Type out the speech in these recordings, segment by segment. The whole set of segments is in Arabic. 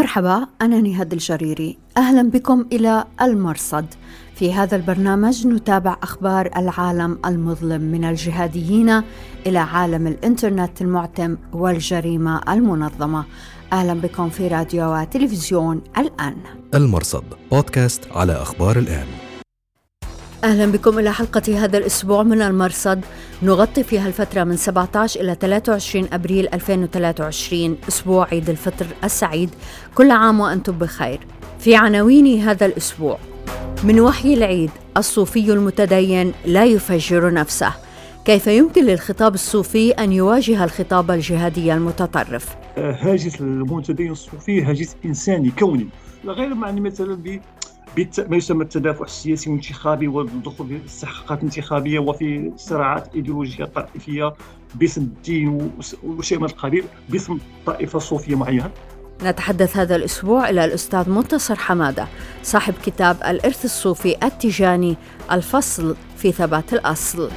مرحبا أنا نهاد الجريري. أهلا بكم إلى المرصد. في هذا البرنامج نتابع أخبار العالم المظلم من الجهاديين إلى عالم الإنترنت المعتم والجريمة المنظمة. أهلا بكم في راديو وتلفزيون الآن. المرصد بودكاست على أخبار الآن. أهلا بكم إلى حلقة هذا الأسبوع من المرصد. نغطي فيها الفترة من 17 إلى 23 أبريل 2023 أسبوع عيد الفطر السعيد. كل عام وأنتم بخير. في عناوين هذا الأسبوع من وحي العيد الصوفي المتدين لا يفجر نفسه. كيف يمكن للخطاب الصوفي أن يواجه الخطاب الجهادي المتطرف؟ هاجس المتدين الصوفي هاجس إنساني كوني. غير معني مثلا ما يسمى التدافع السياسي والانتخابي والدخول في استحقاقات انتخابيه وفي صراعات إيديولوجية طائفية باسم الدين وشيء من القبيل باسم طائفة صوفية معينة. نتحدث هذا الأسبوع إلى الأستاذ منتصر حمادة صاحب كتاب الإرث الصوفي التجاني الفصل في ثبات الأصل.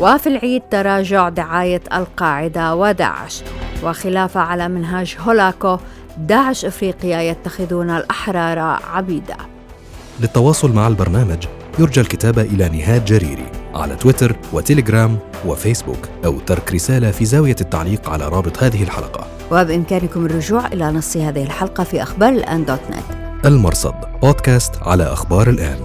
وفي العيد تراجع دعاية القاعدة وداعش. وخلافة على منهاج هولاكو داعش إفريقيا يتخذون الأحرار عبيدا. للتواصل مع البرنامج. يرجى الكتابة إلى نهاد جريري على تويتر وتليجرام وفيسبوك أو ترك رسالة في زاوية التعليق على رابط هذه الحلقة. وبإمكانكم الرجوع إلى نص هذه الحلقة في أخبار الآن دوت نت. المرصد بودكاست على أخبار الآن.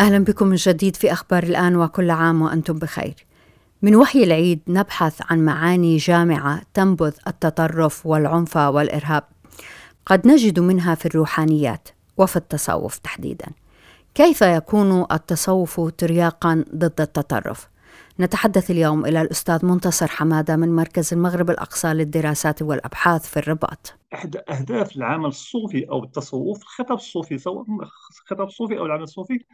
أهلا بكم من جديد في أخبار الآن وكل عام وأنتم بخير. من وحي العيد نبحث عن معاني جامعة تنبذ التطرف والعنف والإرهاب. قد نجد منها في الروحانيات. وفي التصوف تحديدا. كيف يكون التصوف ترياقا ضد التطرف؟ نتحدث اليوم إلى الأستاذ منتصر حمادة من مركز المغرب الأقصى للدراسات والأبحاث في الرباط. أحد أهداف العمل الصوفي أو التصوف الخطاب الصوفي سواء الخطاب الصوفي أو العمل الصوفي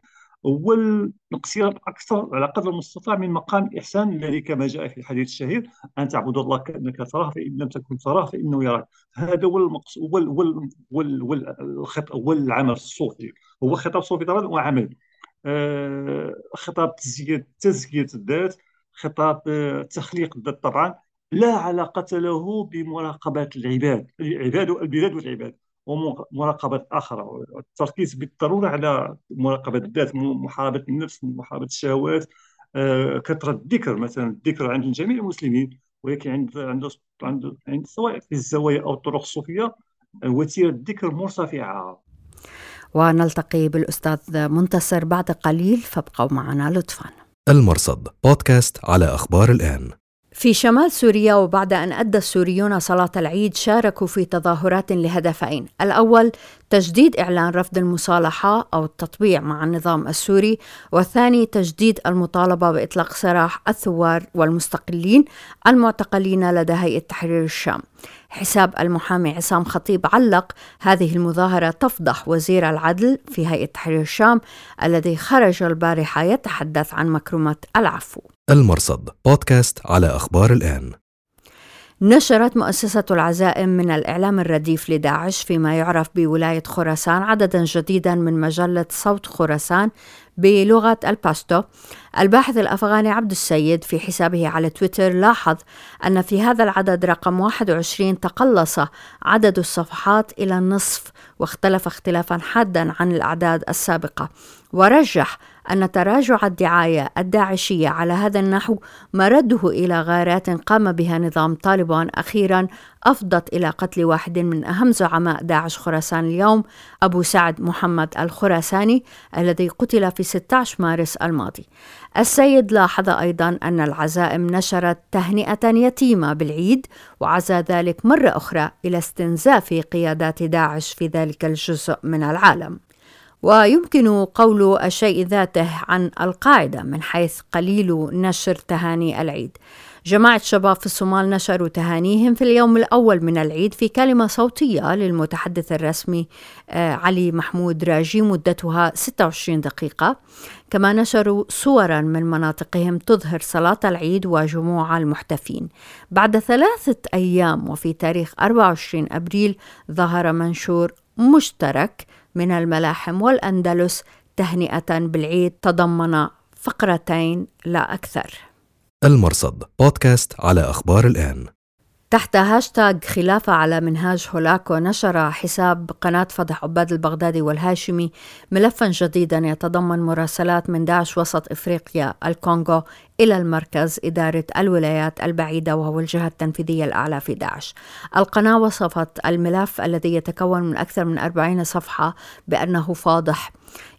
هو الاقتراب أكثر على قدر المستطاع من مقام الاحسان الذي كما جاء في الحديث الشهير أن تعبد الله كأنك تراه فإن لم تكن تراه فإنه يراك. هذا هو المقصود هو هو هو العمل الصوفي. هو خطاب صوفي طبعا وعمل. آه خطاب تزكية تزكية الذات خطاب آه تخليق الذات طبعا. لا علاقة له بمراقبة العباد العباد البلاد والعباد. ومراقبة أخرى التركيز بالضرورة على مراقبة الذات محاربة النفس محاربة الشهوات. آه، كثرة الذكر مثلا. الذكر عند جميع المسلمين ولكن عند عند عند, عند سواء في الزوايا أو الطرق الصوفية آه، وتيرة الذكر مرتفعة ونلتقي بالأستاذ منتصر بعد قليل فابقوا معنا لطفا. المرصد بودكاست على أخبار الآن. في شمال سوريا وبعد أن أدى السوريون صلاة العيد شاركوا في تظاهرات لهدفين. الأول تجديد إعلان رفض المصالحة أو التطبيع مع النظام السوري والثاني تجديد المطالبة بإطلاق سراح الثوار والمستقلين المعتقلين لدى هيئة تحرير الشام. حساب المحامي عصام خطيب علق هذه المظاهرة تفضح وزير العدل في هيئة تحرير الشام الذي خرج البارحة يتحدث عن مكرمة العفو. المرصد بودكاست على أخبار الآن. نشرت مؤسسة العزائم من الإعلام الرديف لداعش فيما يعرف بولاية خراسان عددا جديدا من مجلة صوت خراسان بلغة الباشتو الباحث الأفغاني عبد السيد في حسابه على تويتر لاحظ أن في هذا العدد رقم 21 تقلص عدد الصفحات إلى النصف واختلف اختلافا حادا عن الأعداد السابقة. ورجح أن تراجع الدعاية الداعشية على هذا النحو مرده إلى غارات قام بها نظام طالبان أخيرا أفضت إلى قتل واحد من أهم زعماء داعش خراسان اليوم أبو سعد محمد الخراساني الذي قتل في 16 مارس الماضي. السيد لاحظ أيضا أن العزائم نشرت تهنئة يتيمة بالعيد وعزى ذلك مرة أخرى إلى استنزاف قيادات داعش في ذلك الجزء من العالم. ويمكن قول الشيء ذاته عن القاعدة من حيث قليل نشر تهاني العيد. جماعة شباب في الصومال نشروا تهانيهم في اليوم الأول من العيد في كلمة صوتية للمتحدث الرسمي آه، علي محمود راجي مدتها 26 دقيقة. كما نشروا صورا من مناطقهم تظهر صلاة العيد وجموع المحتفين. بعد ثلاثة أيام وفي تاريخ 24 أبريل ظهر منشور مشترك من الملاحم والأندلس تهنئة بالعيد تضمن فقرتين لا أكثر. المرصد بودكاست على أخبار الآن. تحت هاشتاغ خلافة على منهاج هولاكو نشر حساب قناة فضح عباد البغدادي والهاشمي ملفا جديدا يتضمن مراسلات من داعش وسط إفريقيا الكونغو إلى المركز إدارة الولايات البعيدة وهو الجهة التنفيذية الأعلى في داعش. القناة وصفت الملف الذي يتكون من أكثر من 40 صفحة بأنه فاضح.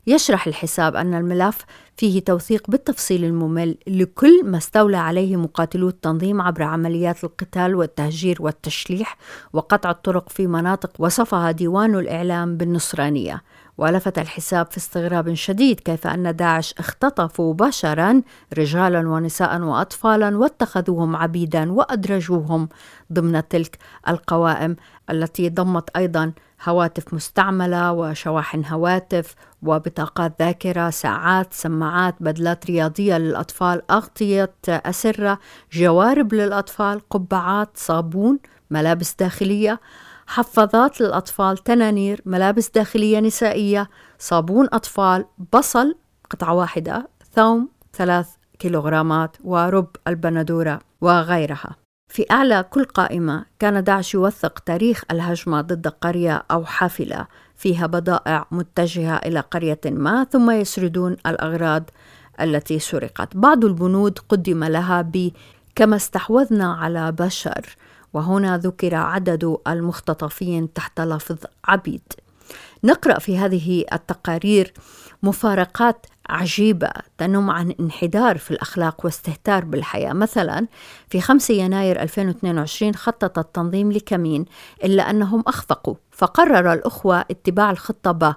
يشرح الحساب أن الملف فيه توثيق بالتفصيل الممل لكل ما استولى عليه مقاتلو التنظيم عبر عمليات القتال والتهجير والتشليح وقطع الطرق في مناطق وصفها ديوان الإعلام بالنصرانية. ولفت الحساب في استغراب شديد كيف أن داعش اختطفوا بشرا رجالا ونساء وأطفالا واتخذوهم عبيدا وأدرجوهم ضمن تلك القوائم التي ضمت أيضا هواتف مستعملة وشواحن هواتف وبطاقات ذاكرة ساعات سماعات بدلات رياضية للأطفال أغطية أسرة جوارب للأطفال قبعات صابون ملابس داخلية حفاظات للأطفال تنانير ملابس داخلية نسائية صابون أطفال بصل قطعة واحدة ثوم ثلاث كيلوغرامات ورب البندورة وغيرها. في أعلى كل قائمة كان داعش يوثق تاريخ الهجمة ضد قرية أو حافلة فيها بضائع متجهة إلى قرية ما ثم يسردون الأغراض التي سرقت. بعض البنود قدم لها ب كما استحوذنا على بشر وهنا ذكر عدد المختطفين تحت لفظ عبيد. نقرأ في هذه التقارير مفارقات عجيبة تنم عن انحدار في الأخلاق واستهتار بالحياة. مثلا في 5 يناير 2022 خطط التنظيم لكمين إلا أنهم أخفقوا فقرر الأخوة اتباع الخطة با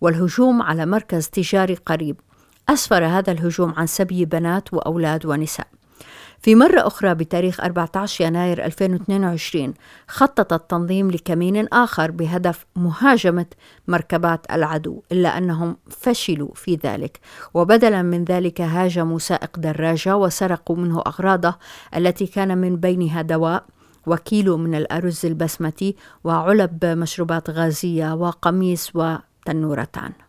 والهجوم على مركز تجاري قريب. أسفر هذا الهجوم عن سبي بنات وأولاد ونساء. في مرة أخرى بتاريخ 14 يناير 2022 خطط التنظيم لكمين آخر بهدف مهاجمة مركبات العدو إلا أنهم فشلوا في ذلك. وبدلا من ذلك هاجموا سائق دراجة وسرقوا منه أغراضه التي كان من بينها دواء وكيلو من الأرز البسمتي وعلب مشروبات غازية وقميص وتنورتان.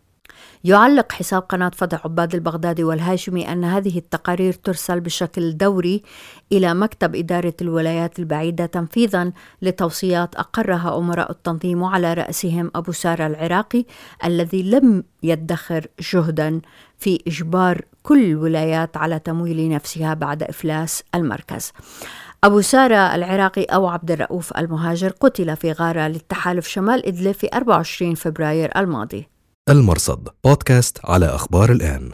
يعلق حساب قناة فضع عباد البغدادي والهاشمي أن هذه التقارير ترسل بشكل دوري إلى مكتب إدارة الولايات البعيدة تنفيذا لتوصيات أقرها أمراء التنظيم وعلى رأسهم أبو سارة العراقي الذي لم يدخر جهدا في إجبار كل الولايات على تمويل نفسها بعد إفلاس المركز. أبو سارة العراقي أو عبد الرؤوف المهاجر قتل في غارة للتحالف شمال إدلب في 24 فبراير الماضي المرصد بودكاست على أخبار الآن.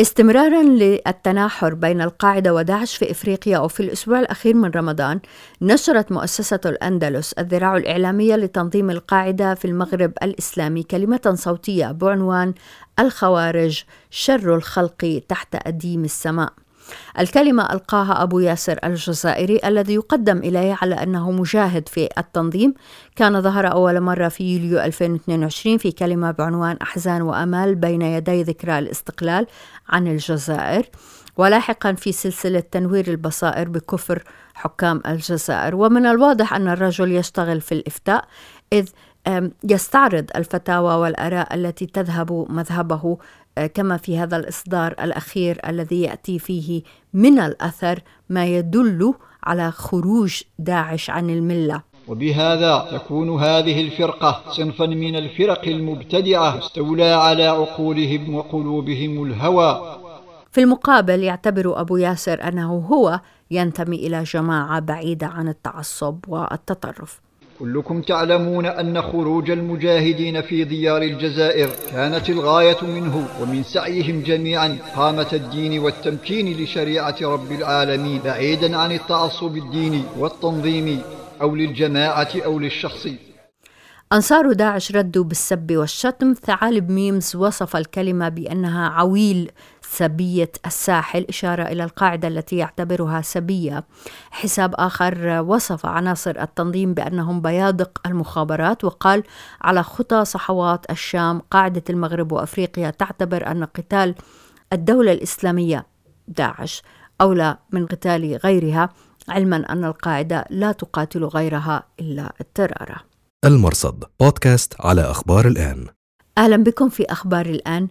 استمرارا للتناحر بين القاعدة وداعش في إفريقيا وفي الأسبوع الأخير من رمضان نشرت مؤسسة الأندلس الذراع الإعلامية لتنظيم القاعدة في المغرب الإسلامي كلمة صوتية بعنوان الخوارج شر الخلق تحت أديم السماء. الكلمة ألقاها أبو ياسر الجزائري الذي يقدم إليه على أنه مجاهد في التنظيم. كان ظهر أول مرة في يوليو 2022 في كلمة بعنوان أحزان وأمال بين يدي ذكرى الاستقلال عن الجزائر. ولاحقا في سلسلة تنوير البصائر بكفر حكام الجزائر. ومن الواضح أن الرجل يشتغل في الإفتاء إذ يستعرض الفتاوى والآراء التي تذهب مذهبه كما في هذا الإصدار الأخير الذي يأتي فيه من الأثر ما يدل على خروج داعش عن الملة. وبهذا تكون هذه الفرقة صنفا من الفرق المبتدعة استولى على عقولهم وقلوبهم الهوى. في المقابل يعتبر أبو ياسر أنه هو ينتمي إلى جماعة بعيدة عن التعصب والتطرف. كلكم تعلمون أن خروج المجاهدين في ديار الجزائر كانت الغاية منه ومن سعيهم جميعا قامة الدين والتمكين لشريعة رب العالمين بعيدا عن التعصب الديني والتنظيمي أو للجماعة أو للشخص. أنصار داعش ردوا بالسب والشتم ثعالب ميمز وصف الكلمة بأنها عويل سبية الساحل إشارة إلى القاعدة التي يعتبرها سبية. حساب آخر وصف عناصر التنظيم بأنهم بيادق المخابرات وقال على خطى صحوات الشام قاعدة المغرب وأفريقيا تعتبر أن قتال الدولة الإسلامية داعش أولى من قتال غيرها علما أن القاعدة لا تقاتل غيرها إلا الترارة المرصد. بودكاست على أخبار الآن. أهلا بكم في أخبار الآن.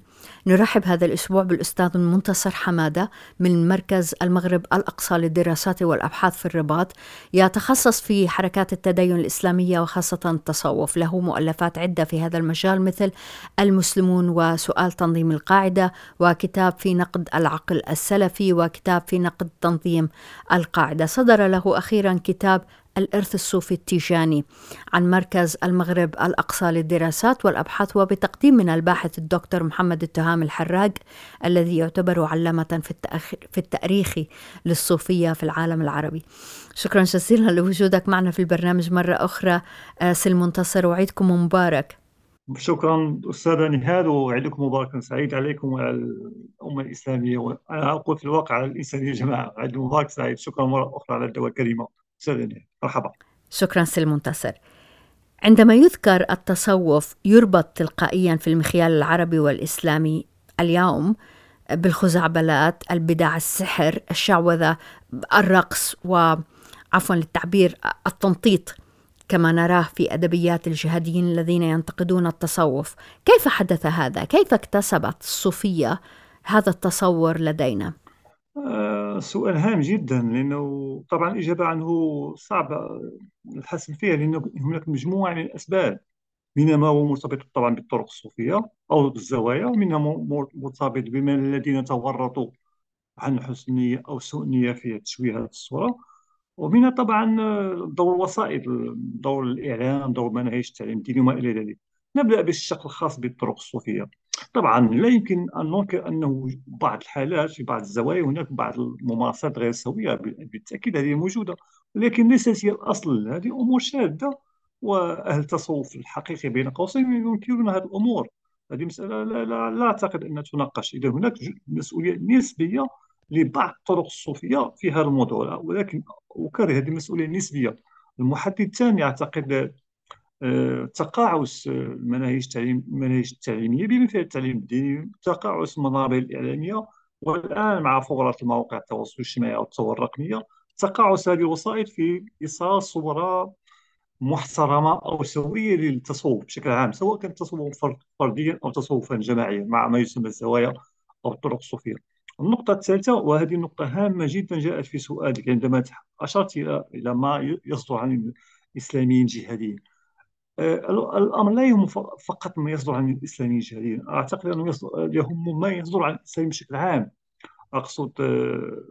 نرحب هذا الأسبوع بالأستاذ المنتصر حمادة من مركز المغرب الأقصى للدراسات والأبحاث في الرباط. يتخصص في حركات التدين الإسلامية وخاصة التصوف. له مؤلفات عدة في هذا المجال مثل المسلمون وسؤال تنظيم القاعدة وكتاب في نقد العقل السلفي وكتاب في نقد تنظيم القاعدة. صدر له أخيرا كتاب الإرث الصوفي التيجاني. عن مركز المغرب الأقصى للدراسات والأبحاث وبتقديم من الباحث الدكتور محمد التهام الحراق الذي يعتبر علامة في, في التأريخ للصوفية في العالم العربي. شكرا جزيلا لوجودك معنا في البرنامج مرة أخرى آه، سل منتصر وعيدكم مبارك. شكرا أستاذة نهاد وعيدكم مبارك سعيد عليكم وعلى الأمة الإسلامية وأنا أقول في الواقع على الإنسانية جماعة عيد مبارك سعيد شكرا مرة أخرى على الدعوة الكريمة. مرحبا شكرا سي المنتصر عندما يذكر التصوف يربط تلقائيا في المخيال العربي والإسلامي اليوم بالخزعبلات البدع السحر الشعوذة الرقص وعفوا للتعبير التنطيط كما نراه في أدبيات الجهاديين الذين ينتقدون التصوف كيف حدث هذا؟ كيف اكتسبت الصوفية هذا التصور لدينا؟ آه، سؤال هام جدا لأنه طبعا الإجابة عنه صعبة الحسم فيها لأن هناك مجموعة من الأسباب منها ما هو مرتبط طبعا بالطرق الصوفية أو بالزوايا ومنها مرتبط بمن الذين تورطوا عن حسن نية أو سوء نية في تشويه هذه الصورة. ومنها طبعا دور الوسائل دور الإعلام دور مناهج التعليم الديني وما إلى ذلك. نبدأ بالشق الخاص بالطرق الصوفية. طبعا لا يمكن أن ننكر أنه بعض الحالات في بعض الزوايا هناك بعض الممارسات غير سوية بالتأكيد هذه موجودة ولكن ليست هي الأصل. هذه أمور شاذة وأهل التصوف الحقيقي بين قوسين ينكرون هذه الأمور. هذه مسألة لا, لا, لا أعتقد أنها تناقش. إذا هناك مسؤولية نسبية لبعض الطرق الصوفية في هذا الموضوع ولكن أكرر هذه مسؤولية نسبية. المحدد الثاني يعتقد تقاعس المناهج التعليم المناهج التعليمية بمثال التعليم الديني تقاعس المنابر الإعلامية والآن مع فورة مواقع التواصل الاجتماعي أو التطور الرقمية تقاعس هذه الوسائط في إيصال صورة محترمة أو سوية للتصوف بشكل عام سواء كان تصوفا فرديا أو تصوفا جماعيا مع ما يسمى الزوايا أو الطرق الصوفية. النقطة الثالثة وهذه نقطة هامة جدا جاءت في سؤالك عندما أشرت إلى ما يصدر عن الإسلاميين الجهاديين. الأمر لا يهم فقط ما يصدر عن الاسلاميين الجاهليين أعتقد أنه يهم ما يصدر عن الإسلام بشكل عام. أقصد آه،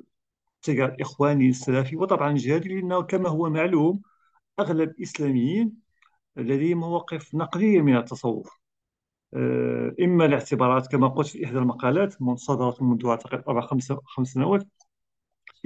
الاخواني السلفي وطبعا الجهادي لأنه كما هو معلوم أغلب الإسلاميين لديهم مواقف نقدية من التصوف. آه، إما لاعتبارات كما قلت في إحدى المقالات صدرت منذ أعتقد أربع خمس خمس سنوات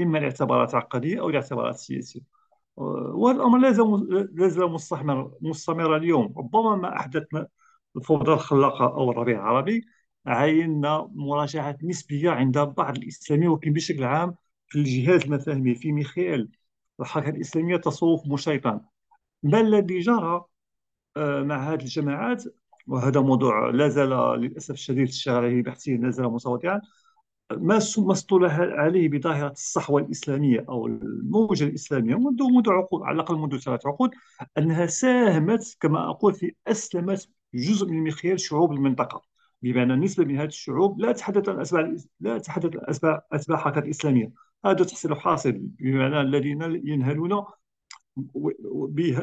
إما لاعتبارات عقدية أو لاعتبارات سياسية. وهذا الامر لا زال مستمر مستمر اليوم. ربما ما احدثنا الفوضى الخلاقة أو الربيع العربي عينا مراجعات نسبية عند بعض الإسلاميين ولكن بشكل عام في الجهات المفاهيميه في مخيل الحركة الإسلامية تصوف مشيطن ما الذي جرى آه، مع هذه الجماعات؟ وهذا موضوع لا زال للأسف الشديد عليه بحثيا لا زال ما اصطلح عليه بظاهرة الصحوة الإسلامية أو الموجة الإسلامية منذ منذ عقود على الأقل منذ ثلاث عقود أنها ساهمت كما أقول في أسلمت جزء من مخيال شعوب المنطقة بمعنى نسبة من هذه الشعوب لا تحدث عن أتباع لا تحدث عن أتباع أتباع الحركات الإسلامية هذا تحصيل حاصل بمعنى الذين ينهلون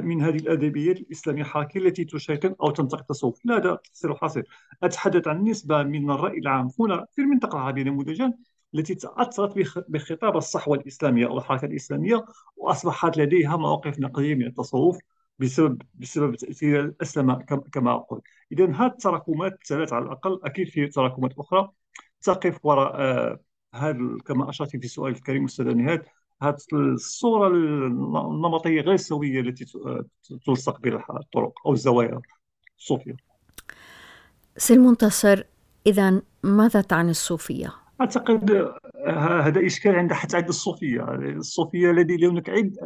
من هذه الادبيات الإسلامية الحركيه التي تشيطن أو تنتقد لا هذا تفسير حاصل أتحدث عن نسبه من الرأي العام هنا في المنطقة العربيه نموذجا التي تأثرت بخطاب الصحوة الإسلامية أو الحركة الإسلامية وأصبحت لديها مواقف نقدية من التصوف بسبب بسبب تأثير الاسلمه كما أقول. اذا هذه التراكمات الثلاث على الأقل أكيد في تراكمات أخرى تقف وراء آه هذا كما أشرت في سؤال الكريم أستاذ نهاد هذه الصورة النمطية غير سويه التي تلصق بها الطرق أو الزوايا الصوفيه. سي المنتصر إذا ماذا تعني الصوفية؟ أعتقد هذا إشكال عند حتى عند الصوفية، الصوفية الذي هناك عد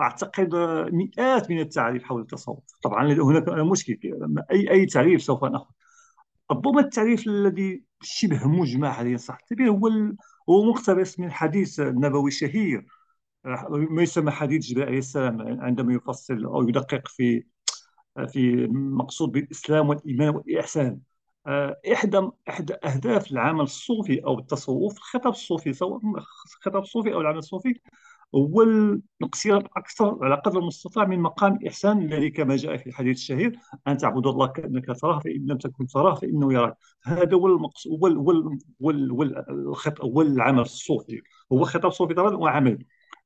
أعتقد مئات من التعريف حول التصوف، طبعا هناك مشكل اي أي تعريف سوف نأخذ. ربما التعريف الذي شبه مجمع حاليا صح هو هو مقتبس من حديث نبوي شهير. ما يسمى حديث جبريل عليه السلام عندما يفصل أو يدقق في في مقصود بالإسلام والإيمان والإحسان. إحدى إحدى أهداف العمل الصوفي أو التصوف الخطاب الصوفي سواء الخطاب الصوفي أو العمل الصوفي هو الاقتراب أكثر على قدر المستطاع من مقام الإحسان الذي كما جاء في الحديث الشهير أن تعبد الله كأنك تراه فإن لم تكن تراه فإنه يراك. هذا هو المقصود هو هو هو العمل الصوفي. هو خطاب صوفي طبعا وعمل.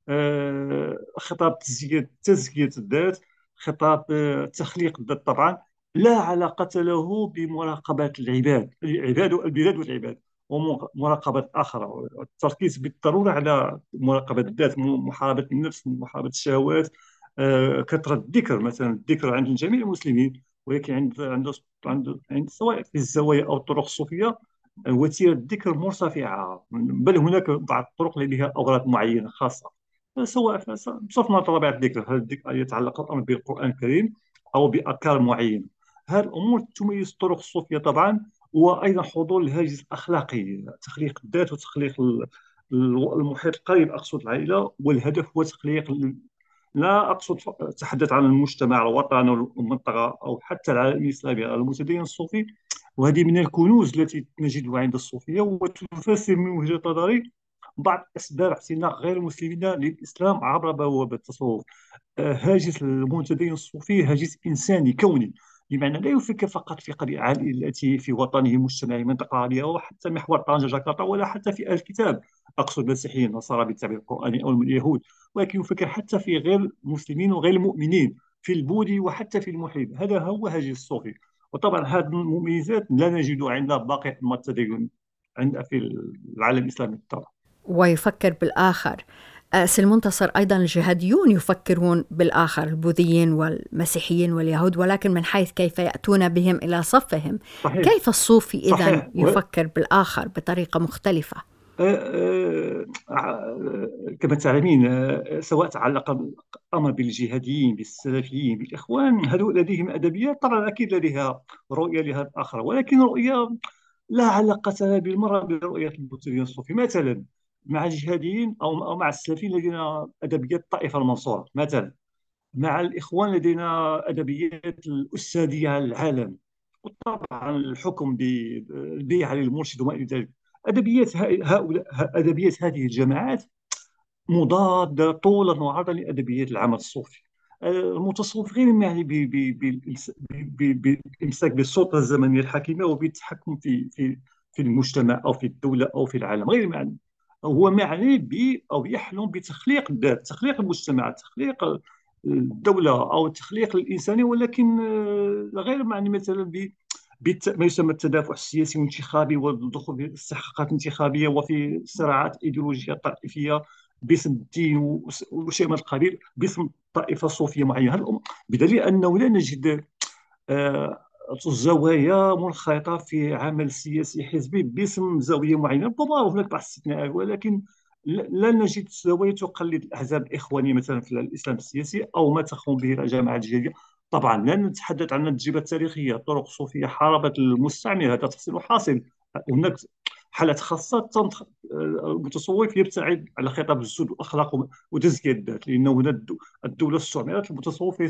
آه، خطاب تزكية تزكية الذات خطاب آه، تخليق الذات طبعا. لا علاقة له بمراقبة العباد العباد البلاد والعباد. ومراقبة الآخر التركيز بالضرورة على مراقبة الذات محاربة النفس محاربة الشهوات. آه، كثرة الذكر مثلا. الذكر عند جميع المسلمين ولكن عند عند عند, عند سواء في الزوايا أو الطرق الصوفية وتيرة الذكر مرتفعة. بل هناك بعض الطرق لديها أغراض معينة خاصة. سواء بصرف النظر طبيعة الذكر هل الذكر يتعلق الأمر بالقرآن الكريم أو بأذكار معينة. هذه الأمور تميز الطرق الصوفية طبعا. وأيضا حضور الهاجس الأخلاقي؟ تخليق الذات وتخليق المحيط القريب أقصد العائلة والهدف هو تخليق لا أقصد أتحدث عن المجتمع الوطني والمنطقة أو حتى العالم الإسلامي المتدين الصوفي. وهذه من الكنوز التي نجدها عند الصوفية وتفسر من وجهة نظري بعض أسباب اعتناق غير المسلمين للإسلام عبر بوابة التصوف. آه، هاجس المتدين الصوفي هاجس إنساني كوني. بمعنى لا يفكر فقط في قضية عائلته في وطنه مجتمعه منطقة عربية وحتى محور طنجة جاكرتا ولا حتى في الكتاب. أقصد المسيحيين النصارى بالتعبير القرآني أو اليهود. ولكن يفكر حتى في غير المسلمين وغير المؤمنين في البوذي وحتى في المحيط. هذا هو هاجس الصوفي. وطبعا هذه المميزات لا نجدها عند باقي التدين عند في العالم الإسلامي طبعا ويفكر بالآخر. سي المنتصر أيضا الجهاديون يفكرون بالآخر البوذيين والمسيحيين واليهود ولكن من حيث كيف يأتون بهم إلى صفهم؟ صحيح. كيف الصوفي إذا يفكر بالآخر بطريقة مختلفة؟ أه، أه، كما تعلمين سواء تعلق الأمر بالجهاديين بالسلفيين بالإخوان هذول لديهم أدبيات طبعا أكيد لديها رؤية لهذا الآخر ولكن رؤية لا علاقة لها بالمرة برؤيه المبتدئين الصوفي مثلا. مع الجهاديين أو مع السلفيين لدينا أدبيات الطائفة المنصورة. مثلا مع الإخوان لدينا أدبيات الأستاذية على العالم. وطبعا الحكم بالبيعه للمرشد وما إلى ذلك. أدبيات هؤلاء أدبيات هذه الجماعات مضادة طولا وعرضا لأدبيات العمل الصوفي. المتصوف غير معني بالإمساك بالسلطة الزمنية الحاكمه وبالتحكم في في في المجتمع أو في الدولة أو في العالم. غير معني هو معني ب أو يحلم بتخليق الذات تخليق المجتمع تخليق الدولة أو تخليق الانساني ولكن آه، غير معني مثلا ب ما يسمى التدافع السياسي والانتخابي والدخول في استحقاقات انتخابية وفي صراعات إيديولوجية طائفية باسم الدين وشيء من القبيل باسم طائفة صوفية معينة. بدليل أنه لا نجد الزوايا منخرطة في عمل سياسي حزبي باسم زاوية معينة. ربما هناك بعض الاستثناءات ولكن لا نجد زوايا تقلد الأحزاب الإخوانية مثلا في الإسلام السياسي أو ما تقوم به الجماعة الجديدة طبعا لا نتحدث عن التجربة التاريخية الطرق الصوفية حاربت المستعمر هذا تفصيل حاصل. هناك حالات خاصة المتصوف يبتعد على خطاب الزهد والاخلاق وتزكيه الذات لأنه هنا الدولة استعمرت المتصوف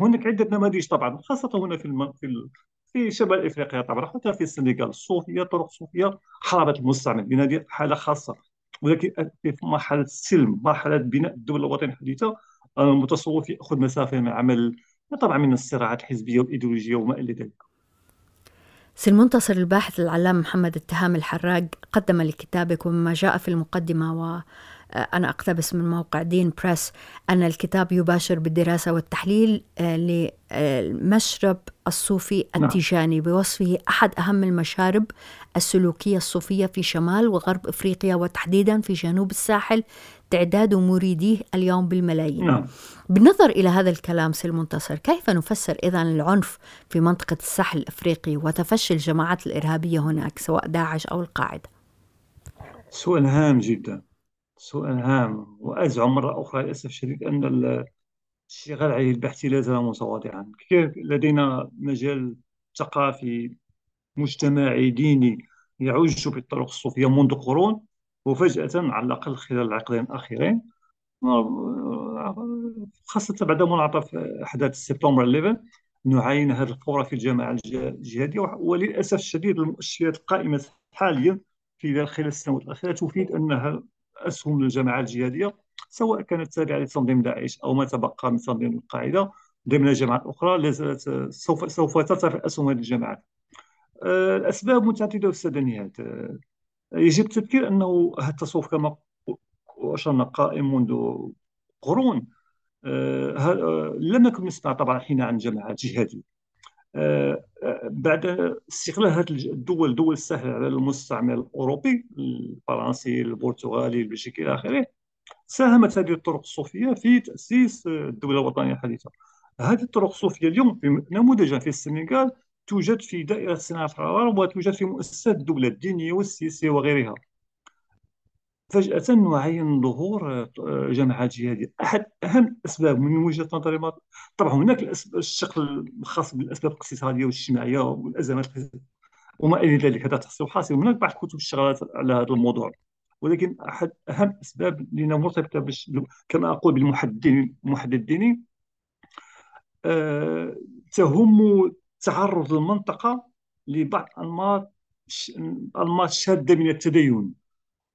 هناك عدة نماذج طبعا خاصة هنا في الم... في في شمال إفريقيا طبعا حتى في السنغال الصوفيه طرق الصوفيه حاربت المستعمر لأن هذه حالة خاصة. ولكن في مرحلة السلم مرحلة بناء الدولة الوطنية الحديثة المتصوف يأخذ مسافة من عمل طبعا من الصراعات الحزبية والإيديولوجية وما إلى ذلك. سي المنتصر الباحث العلامة محمد التهام الحراق قدم لكتابك ومما جاء في المقدمة وأنا أقتبس من موقع دين بريس أن الكتاب يباشر بالدراسة والتحليل آه، للمشرب الصوفي نعم. التيجاني بوصفه أحد أهم المشارب السلوكية الصوفية في شمال وغرب إفريقيا وتحديدا في جنوب الساحل تعداد مريديه اليوم بالملايين. نعم. بالنظر إلى هذا الكلام سي المنتصر كيف نفسر إذا العنف في منطقة الساحل الإفريقي وتفشي الجماعات الإرهابية هناك سواء داعش أو القاعدة سؤال هام جدا. سؤال هام وأزعم مرة أخرى للأسف الشديد أن الشغال عليه البحث لا زال متواضعا. كيف لدينا مجال ثقافي مجتمعي ديني يعج بالطرق الصوفية منذ قرون؟ وفجأة على الأقل خلال العقدين الأخيرين خاصة بعد منعطف أحداث سبتمبر 11 نعاين هذه الفوره في الجماعه الجهادية وللأسف الشديد المؤشرات القائمة حاليا في خلال السنوات الأخيرة تفيد أنها أسهم الجماعه الجهادية سواء كانت تابعة لتنظيم داعش أو ما تبقى من تنظيم القاعدة ضمن جماعات أخرى لا زالت سوف سوف ترتفع أسهم هذه الجماعات آه، الأسباب متعددة أستاذ نهاد آه، يجب التذكير أنه هذا التصوف كما اشرنا قائم منذ قرون آه، لم نكن نسمع طبعا حين عن جماعات جهاديه بعد استقلال هذه الدول دول الساحل على المستعمر الأوروبي الفرنسي البرتغالي البلجيكي إلى اخره ساهمت هذه الطرق الصوفية في تأسيس الدولة الوطنية الحديثة. هذه الطرق الصوفية اليوم نموذجا في السنغال توجد في دائرة صناعة القرار وتوجد في مؤسسات الدولة الدينية والسياسية وغيرها. فجأة نعين ظهور آه، جماعات جهادية أحد أهم الأسباب من وجهة نظري طبعا هناك الشق الخاص بالأسباب الاقتصادية والاجتماعية والأزمات وما إلى ذلك هذا تحصيل حاصل. هناك بعض الكتب اشتغلت على هذا الموضوع. ولكن أحد أهم الأسباب اللي مرتبطة كما أقول بالمحدد المحدد الديني أه تهم تعرض المنطقة لبعض أنماط أنماط شاذة من التدين.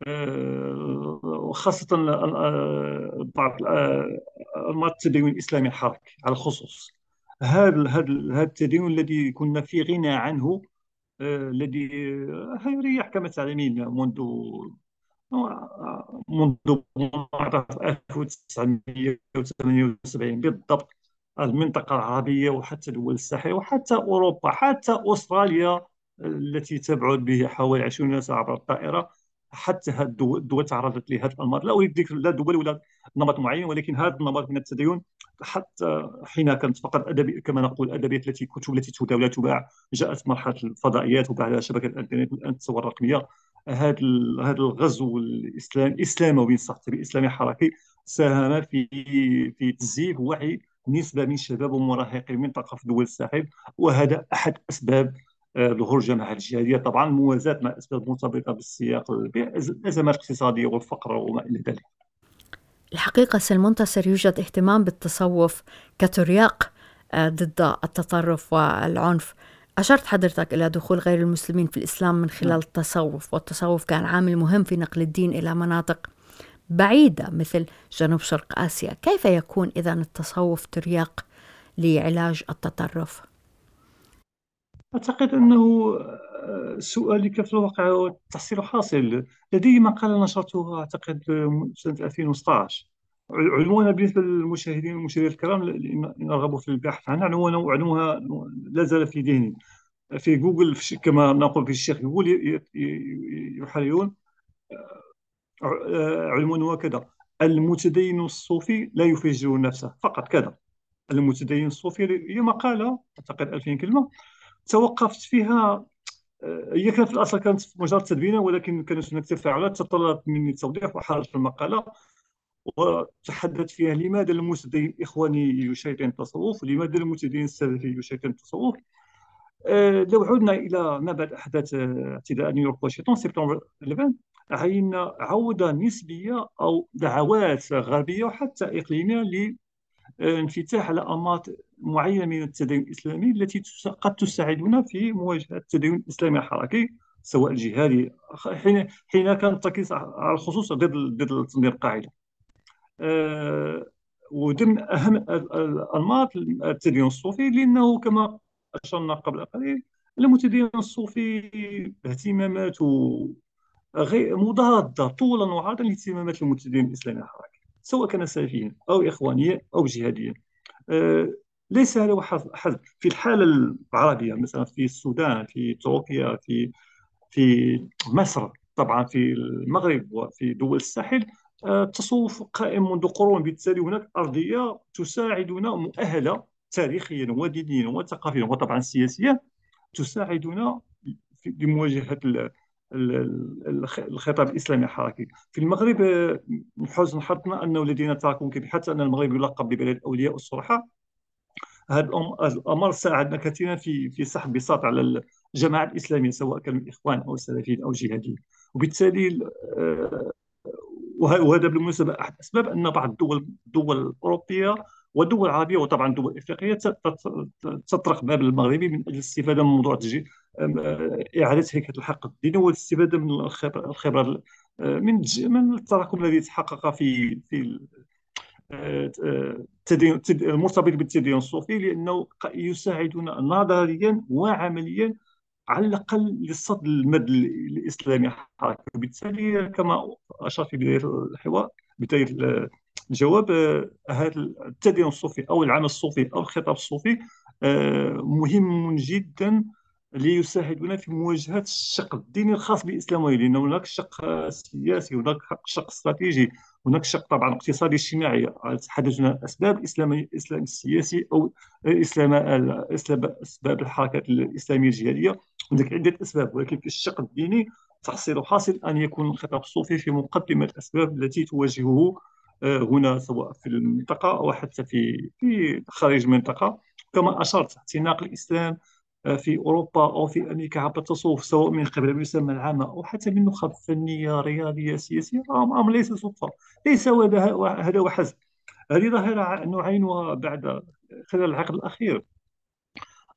آه، وخاصة آه، بعض آه، أنماط التدين الإسلامي الحركي على الخصوص. هذا هذا هذا التدين الذي كنا في غنى عنه الذي يريح كما تعلمين منذ منذ 1978 بالضبط. المنطقة العربية وحتى دول الساحل وحتى أوروبا حتى أستراليا التي تبعد به حوالي 20 ساعة عبر الطائرة. حتى هذه الدول تعرضت لهذا الأنماط لا أريد ذكر لا دول ولا نمط معين ولكن هذا النمط من التدين حتى حين كانت فقط أدبي كما نقول الأدبيات التي كتب التي تهدى ولا تباع جاءت مرحلة الفضائيات وبعدها شبكة الإنترنت والآن التصور الرقمية هذا هذا الغزو الإسلامي الإسلاموي صح الإسلامي الحركي ساهم في في تزييف وعي نسبة من شباب ومراهقي المنطقة في دول الساحل وهذا أحد أسباب آه، ظهور الجماعة الجهادية. طبعا موازاة مع أسباب مرتبطة بالسياق الأزمات الاقتصادية والفقر وما إلى ذلك. الحقيقة سلمنتصر يوجد اهتمام بالتصوف كترياق آه، ضد التطرف والعنف. أشرت حضرتك إلى دخول غير المسلمين في الإسلام من خلال نعم. التصوف والتصوف كان عامل مهم في نقل الدين إلى مناطق بعيدة مثل جنوب شرق آسيا. كيف يكون إذا التصوف ترياق لعلاج التطرف؟ أعتقد أنه آه، سؤالك في الواقع تحصيل حاصل. لدي مقالة نشرتها أعتقد سنة 2016 عنوانها بالنسبة للمشاهدين والمشاهدين الكرام إن رغبوا في البحث عنها. عنوانها لا زال في ذهني. في جوجل كما نقول في الشيخ جوجل يحررون عنوانها كذا المتدين الصوفي لا يفجر نفسه فقط كذا. المتدين الصوفي هي مقالة أعتقد 2000 كلمة توقفت فيها آه، هي كانت في الأصل كانت مجرد تدوينة ولكن كانت هناك تفاعلات تطلبت مني التوضيح وحررت في المقالة وتحدث فيها لماذا المتدين الإخواني يشيطن التصوف ولماذا المتدين السلفي يشيطن التصوف. آه، لو عدنا إلى ما بعد أحداث آه، اعتداء نيويورك واشنطن سبتمبر 11 عينا عودة نسبية أو دعوات غربية وحتى إقليمية لانفتاح على أنماط معينة من التدين الإسلامي التي قد تساعدنا في مواجهة التدين الإسلامي الحركي سواء الجهادي حين حين كان التركيز على الخصوص ضد ضد تنظيم القاعدة. أه وضمن أهم الأنماط التدين الصوفي لأنه كما أشرنا قبل قليل المتدين الصوفي اهتماماته غير مضادة طولا وعرضا لاهتمامات المتدين الإسلامي الحركي سواء كان سلفيا أو إخوانيا أو جهاديا. أه ليس هذا حسب في الحالة العربية مثلا في السودان في تركيا في في مصر طبعا في المغرب وفي دول الساحل آه، التصوف قائم منذ قرون بالتالي هناك أرضية تساعدنا مؤهلة تاريخيا ودينيا وثقافيا وطبعا سياسيا تساعدنا لمواجهة الخطاب الإسلامي الحركي. في المغرب من حسن حظنا انه لدينا تراكم كبير حتى أن المغرب يلقب ببلد الأولياء الصلحاء هذا الأمر ساعدنا كثيرا في في سحب بساط على الجماعة الإسلامية سواء كانوا إخوان أو سلفيين أو جهاديين. وبالتالي آه، وهذا بالمناسبة أحد الاسباب أن بعض الدول الدول الأوروبية والدول العربية وطبعا الدول الإفريقية تطرق باب المغربي من أجل الاستفاده من موضوع تجي إعادة هيكلة الحق الديني والاستفادة من الخبره من من التراكم الذي تحقق في في المرتبط بالتدين الصوفي لأنه يساعدنا نظريا وعمليا على الأقل للصد المد الإسلامي حركة. وبالتالي كما أشرت في بداية الحوار بداية الجواب هذا التدين الصوفي أو العمل الصوفي أو الخطاب الصوفي آه، مهم جدا ليساعدنا في مواجهة الشق الديني الخاص بالاسلام لأن هناك شق سياسي هناك شق استراتيجي هناك شق طبعا اقتصادي اجتماعي. تحدثنا أسباب الاسلام الاسلام السياسي أو إسلام أسباب الحركات الإسلامية الجهادية. هناك عدة أسباب ولكن في الشق الديني تحصيل حاصل أن يكون الخطاب الصوفي في مقدمة الأسباب التي تواجهه آه، هنا سواء في المنطقة أو حتى في في خارج المنطقة. كما أشرت اعتناق الإسلام آه، في أوروبا أو في أمريكا عبر التصوف سواء من قبل المسمى العامة أو حتى من نخب فنية رياضية سياسية أمر ليس صدفة. ليس هذا وحسب هذه ظاهرة نعينها بعد خلال العقد الأخير.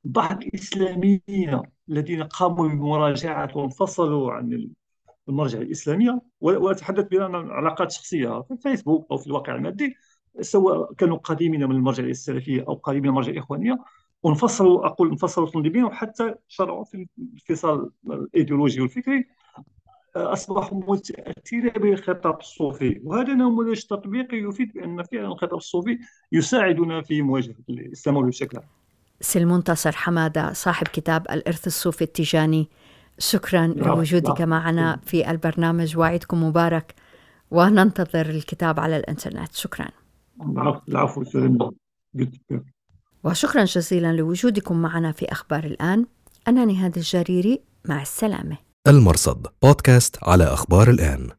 بعض الإسلاميين الذين قاموا بمراجعة وانفصلوا عن المرجع الإسلامية وأتحدث بها عن علاقات شخصيه في الفيسبوك أو في الواقع المادي سواء كانوا قادمين من المرجع السلفيه أو قادمين من المرجع الإخوانية. وانفصلوا أقول انفصلوا تنظيميا وحتى شرعوا في الانفصال الإيديولوجي والفكري. أصبحوا متاثرين بالخطاب الصوفي. وهذا نموذج تطبيقي يفيد بأن فعلا الخطاب الصوفي يساعدنا في مواجهة الإسلام بشكل عام. سي المنتصر حمادة صاحب كتاب الإرث الصوفي التيجاني شكرا لوجودك معنا في البرنامج. وعيدكم مبارك وننتظر الكتاب على الإنترنت. شكرا. العفو وشكرا جزيلا لوجودكم معنا في أخبار الآن. أنا نهاد الجريري مع السلامة. المرصد بودكاست على أخبار الآن.